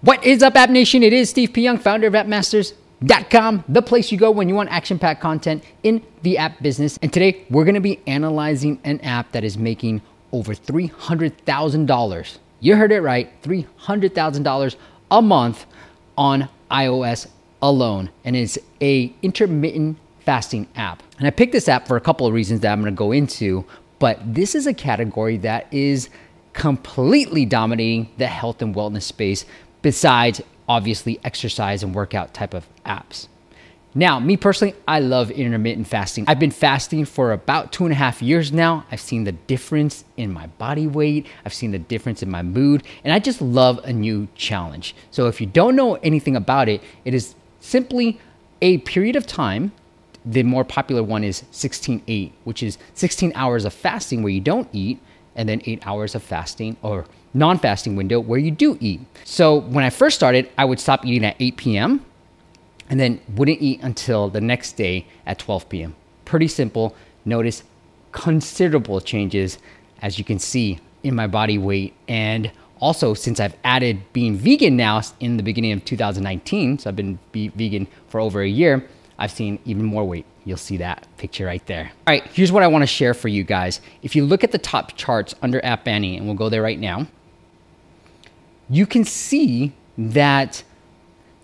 What is up, App Nation? It is Steve P. Young, founder of AppMasters.com, the place you go when you want action packed content in the app business. And today we're gonna be analyzing an app that is making over $300,000. You heard it right $300,000 a month on iOS alone. And it's a intermittent fasting app. And I picked this app for a couple of reasons that I'm gonna go into, but this is a category that is completely dominating the health and wellness space besides obviously exercise and workout type of apps. Now, me personally, I love intermittent fasting. I've been fasting for about two and a half years now. I've seen the difference in my body weight, I've seen the difference in my mood, and I just love a new challenge. So, if you don't know anything about it, it is simply a period of time. The more popular one is 16 8, which is 16 hours of fasting where you don't eat, and then eight hours of fasting or non fasting window where you do eat. So when I first started, I would stop eating at 8 p.m. and then wouldn't eat until the next day at 12 p.m. Pretty simple. Notice considerable changes, as you can see, in my body weight. And also, since I've added being vegan now in the beginning of 2019, so I've been vegan for over a year, I've seen even more weight. You'll see that picture right there. All right, here's what I wanna share for you guys. If you look at the top charts under App Annie, and we'll go there right now, you can see that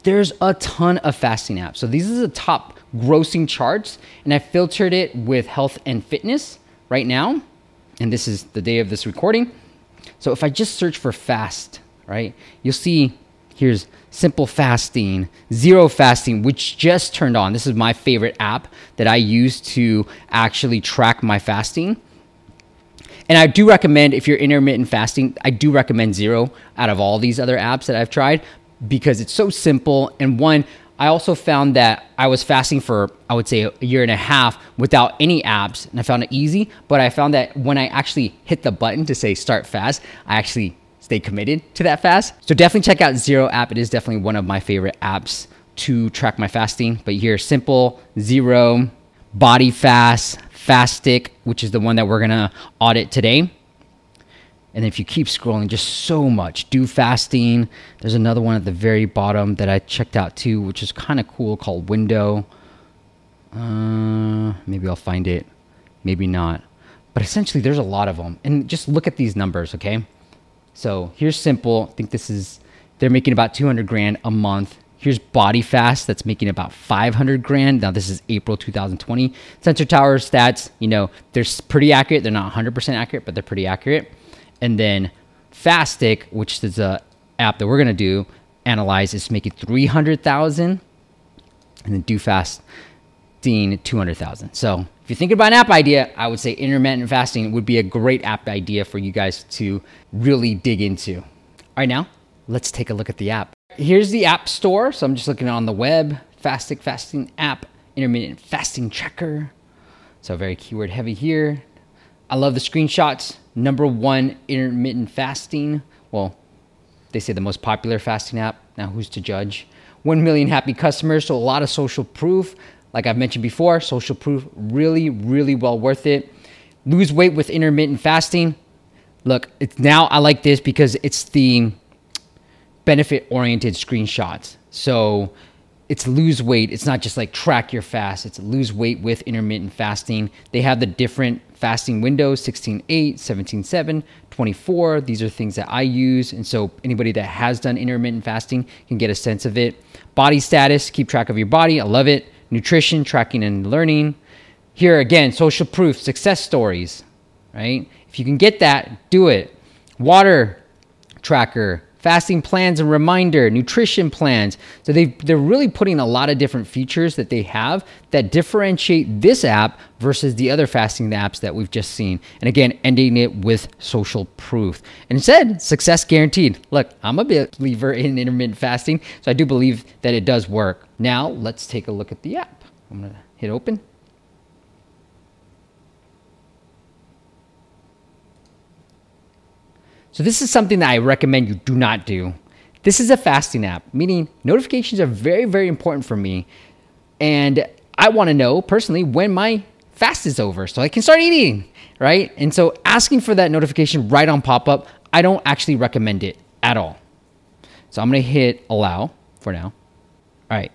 there's a ton of fasting apps. So these are the top grossing charts, and I filtered it with health and fitness right now. And this is the day of this recording. So if I just search for fast, right, you'll see here's simple fasting, zero fasting, which just turned on. This is my favorite app that I use to actually track my fasting. And I do recommend if you're intermittent fasting, I do recommend zero out of all these other apps that I've tried because it's so simple. And one, I also found that I was fasting for, I would say, a year and a half without any apps, and I found it easy. But I found that when I actually hit the button to say start fast, I actually stay committed to that fast. So definitely check out Zero app. It is definitely one of my favorite apps to track my fasting. But here, simple, zero, body fast, Fastic, which is the one that we're gonna audit today. And if you keep scrolling, just so much. Do fasting. There's another one at the very bottom that I checked out too, which is kind of cool called Window. Uh, maybe I'll find it. Maybe not. But essentially, there's a lot of them. And just look at these numbers, okay? So here's simple. I think this is, they're making about 200 grand a month. Here's Body Fast that's making about 500 grand. Now this is April 2020. Sensor Tower stats, you know, they're pretty accurate. They're not 100% accurate, but they're pretty accurate. And then Fastic, which is a app that we're gonna do, analyze is making 300,000, and then Do Fast, 200,000. So if you're thinking about an app idea, I would say intermittent fasting would be a great app idea for you guys to really dig into. All right, now let's take a look at the app. Here's the app store. So I'm just looking on the web. Fastic fasting app, intermittent fasting tracker. So very keyword heavy here. I love the screenshots. Number one, intermittent fasting. Well, they say the most popular fasting app. Now, who's to judge? 1 million happy customers, so a lot of social proof. Like I've mentioned before, social proof really, really well worth it. Lose weight with intermittent fasting. Look, it's now I like this because it's the benefit oriented screenshots. So it's lose weight. It's not just like track your fast. It's lose weight with intermittent fasting. They have the different fasting windows 16 8, 17 7, 24. These are things that I use. And so anybody that has done intermittent fasting can get a sense of it. Body status, keep track of your body. I love it. Nutrition, tracking and learning. Here again, social proof, success stories, right? If you can get that, do it. Water tracker, fasting plans and reminder, nutrition plans. So they they're really putting a lot of different features that they have that differentiate this app versus the other fasting apps that we've just seen. And again, ending it with social proof. And said success guaranteed. Look, I'm a believer in intermittent fasting, so I do believe that it does work. Now, let's take a look at the app. I'm going to hit open. So this is something that I recommend you do not do. This is a fasting app, meaning notifications are very, very important for me. And I want to know personally when my fast is over so I can start eating, right? And so asking for that notification right on pop up, I don't actually recommend it at all. So I'm going to hit allow for now. All right.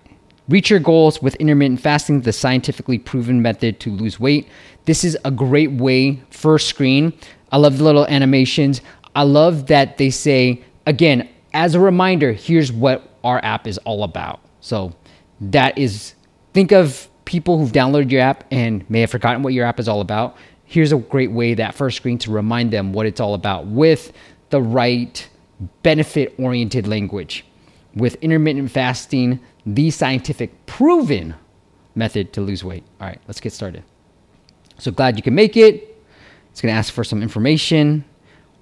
Reach your goals with intermittent fasting, the scientifically proven method to lose weight. This is a great way, first screen. I love the little animations. I love that they say, again, as a reminder, here's what our app is all about. So that is, think of people who've downloaded your app and may have forgotten what your app is all about. Here's a great way, that first screen, to remind them what it's all about with the right benefit oriented language. With intermittent fasting, the scientific proven method to lose weight. All right, let's get started. So glad you can make it. It's going to ask for some information.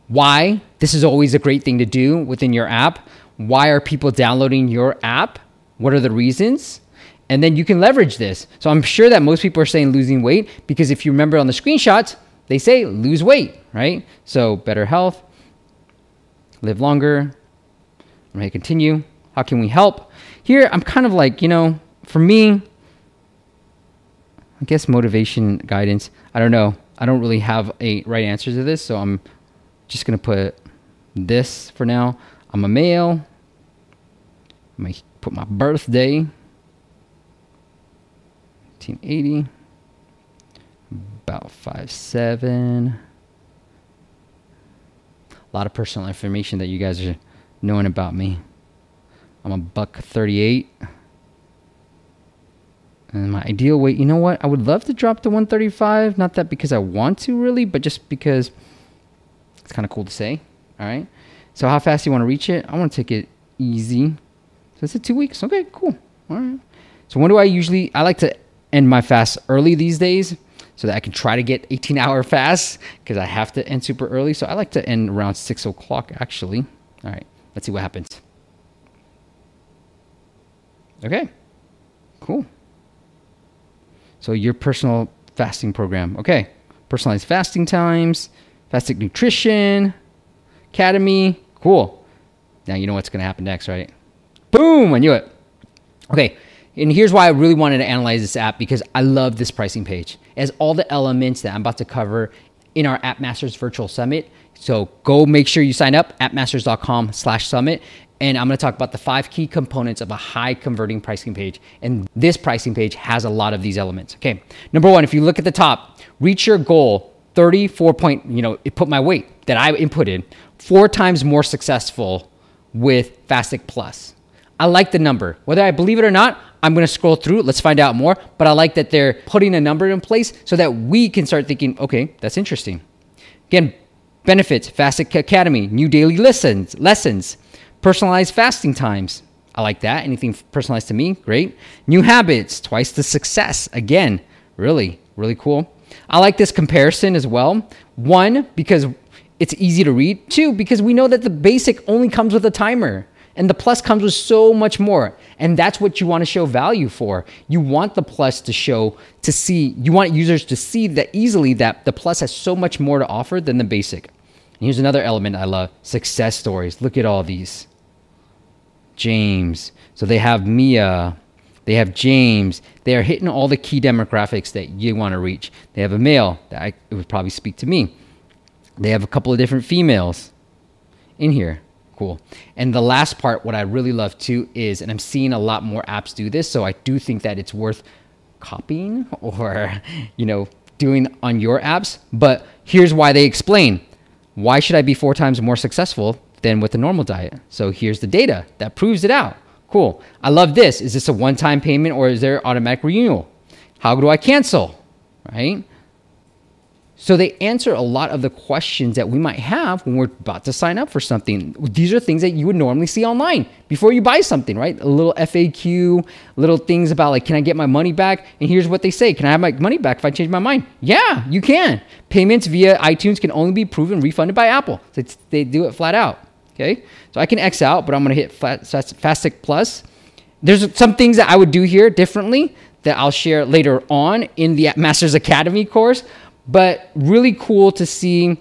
Why? This is always a great thing to do within your app. Why are people downloading your app? What are the reasons? And then you can leverage this. So I'm sure that most people are saying losing weight because if you remember on the screenshots, they say lose weight, right? So better health, live longer. I'm going to continue. How can we help? Here, I'm kind of like, you know, for me, I guess motivation guidance. I don't know. I don't really have a right answer to this, so I'm just going to put this for now. I'm a male. I'm going to put my birthday. 1980. About five seven. A lot of personal information that you guys are knowing about me. I'm a buck 38. And my ideal weight, you know what? I would love to drop to 135. Not that because I want to really, but just because it's kind of cool to say. All right. So how fast do you want to reach it? I want to take it easy. So it's a two weeks. Okay, cool. All right. So when do I usually? I like to end my fast early these days so that I can try to get 18 hour fast because I have to end super early. So I like to end around six o'clock actually. All right. Let's see what happens. Okay. Cool. So your personal fasting program. Okay. Personalized fasting times, fasting nutrition, academy. Cool. Now you know what's going to happen next, right? Boom, I knew it. Okay. And here's why I really wanted to analyze this app because I love this pricing page. It has all the elements that I'm about to cover in our App Masters Virtual Summit. So go make sure you sign up appmasters.com slash summit and I'm going to talk about the five key components of a high converting pricing page. And this pricing page has a lot of these elements. Okay. Number one, if you look at the top, reach your goal 34 point, you know, it put my weight that I inputted four times more successful with Fastic Plus. I like the number. Whether I believe it or not, I'm going to scroll through. Let's find out more. But I like that they're putting a number in place so that we can start thinking, okay, that's interesting. Again, benefits, Fastic Academy, new daily lessons, lessons Personalized fasting times. I like that. Anything personalized to me, great. New habits, twice the success. Again, really, really cool. I like this comparison as well. One, because it's easy to read. Two, because we know that the basic only comes with a timer and the plus comes with so much more. And that's what you want to show value for. You want the plus to show, to see, you want users to see that easily that the plus has so much more to offer than the basic. And here's another element I love success stories. Look at all these. James. So they have Mia, they have James. They are hitting all the key demographics that you want to reach. They have a male that I, would probably speak to me. They have a couple of different females in here. Cool. And the last part, what I really love too is, and I'm seeing a lot more apps do this, so I do think that it's worth copying or, you know, doing on your apps. But here's why they explain. Why should I be four times more successful than with the normal diet. So here's the data that proves it out. Cool. I love this. Is this a one time payment or is there automatic renewal? How do I cancel? Right? So they answer a lot of the questions that we might have when we're about to sign up for something. These are things that you would normally see online before you buy something, right? A little FAQ, little things about like, can I get my money back? And here's what they say Can I have my money back if I change my mind? Yeah, you can. Payments via iTunes can only be proven refunded by Apple. So they do it flat out. Okay, so I can X out, but I'm to hit Fastic Plus. There's some things that I would do here differently that I'll share later on in the Masters Academy course, but really cool to see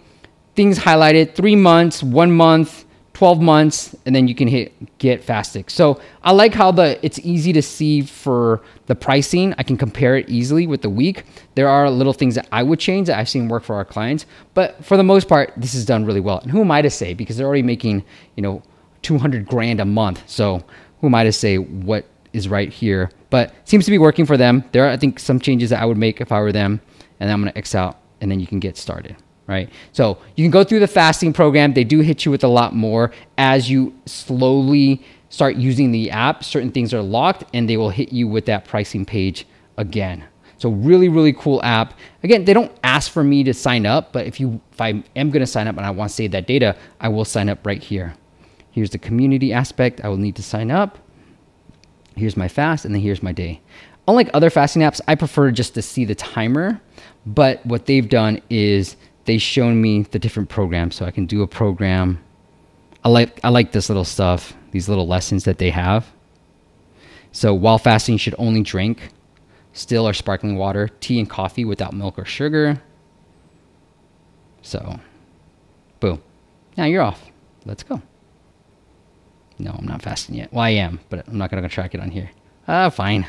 things highlighted three months, one month, 12 months, and then you can hit get Fastic. So I like how the it's easy to see for the pricing. I can compare it easily with the week. There are little things that I would change that I've seen work for our clients, but for the most part, this is done really well. And who am I to say? Because they're already making, you know, 200 grand a month. So who am I to say what is right here? But seems to be working for them. There are, I think, some changes that I would make if I were them. And then I'm going to X out and then you can get started right? So you can go through the fasting program. They do hit you with a lot more as you slowly start using the app. Certain things are locked and they will hit you with that pricing page again. So really, really cool app. Again, they don't ask for me to sign up, but if you if I am gonna sign up and I want to save that data, I will sign up right here. Here's the community aspect. I will need to sign up. Here's my fast, and then here's my day. Unlike other fasting apps, I prefer just to see the timer. But what they've done is they've shown me the different programs, so I can do a program. I like I like this little stuff, these little lessons that they have. So while fasting, you should only drink still or sparkling water, tea and coffee without milk or sugar. So, boom. Now you're off. Let's go. No, I'm not fasting yet. Well, I am, but I'm not going to track it on here. Ah, fine.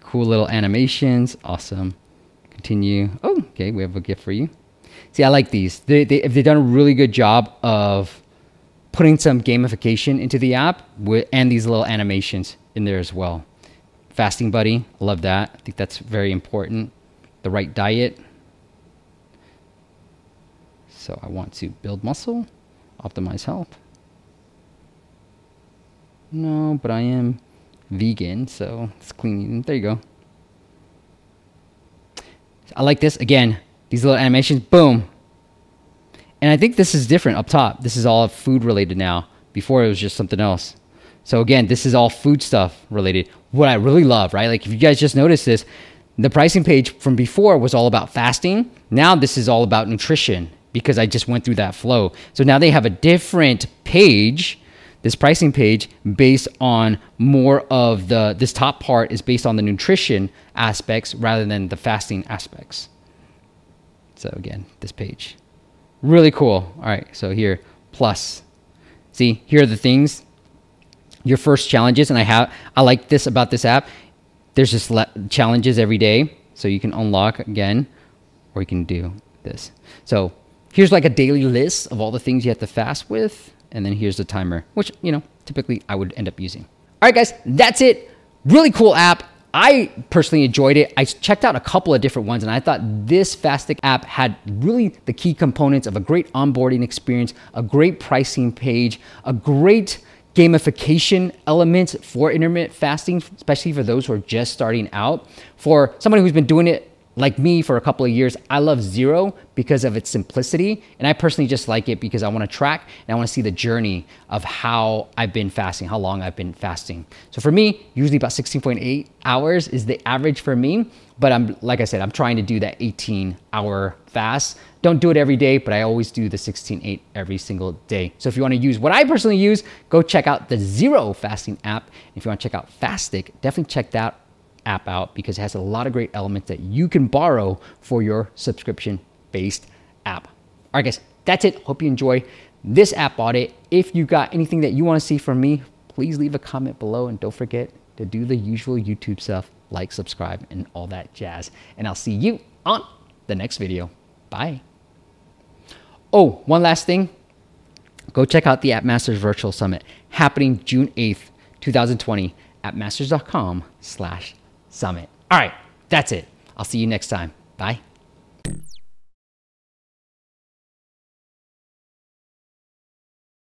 Cool little animations. Awesome. Continue. Oh, okay. We have a gift for you. See, I like these. They, they, they've done a really good job of putting some gamification into the app with, and these little animations in there as well. Fasting Buddy, love that. I think that's very important. The right diet. So I want to build muscle, optimize health. No, but I am vegan, so it's clean. There you go. I like this. Again, these little animations, boom. And I think this is different up top. This is all food related now. Before it was just something else. So again, this is all food stuff related. What I really love, right? Like if you guys just noticed this, the pricing page from before was all about fasting. Now this is all about nutrition because I just went through that flow. So now they have a different page, this pricing page based on more of the this top part is based on the nutrition aspects rather than the fasting aspects. So again, this page. Really cool. All right, so here plus. See, here are the things your first challenges and i have i like this about this app there's just challenges every day so you can unlock again or you can do this so here's like a daily list of all the things you have to fast with and then here's the timer which you know typically i would end up using all right guys that's it really cool app I personally enjoyed it. I checked out a couple of different ones and I thought this Fastic app had really the key components of a great onboarding experience, a great pricing page, a great gamification element for intermittent fasting, especially for those who are just starting out. For somebody who's been doing it like me for a couple of years, I love Zero because of its simplicity. And I personally just like it because I want to track and I want to see the journey of how I've been fasting, how long I've been fasting. So for me, usually about 16.8 hours is the average for me. But I'm, like I said, I'm trying to do that 18 hour fast. Don't do it every day, but I always do the 16-8 every single day. So if you wanna use what I personally use, go check out the Zero Fasting app. If you wanna check out Fastic, definitely check that app out because it has a lot of great elements that you can borrow for your subscription-based app. All right, guys, that's it. Hope you enjoy this app audit. If you got anything that you wanna see from me, please leave a comment below and don't forget to do the usual YouTube stuff like, subscribe, and all that jazz. And I'll see you on the next video. Bye. Oh, one last thing. Go check out the App Masters Virtual Summit happening June 8th, 2020 at masters.com slash summit. All right, that's it. I'll see you next time. Bye.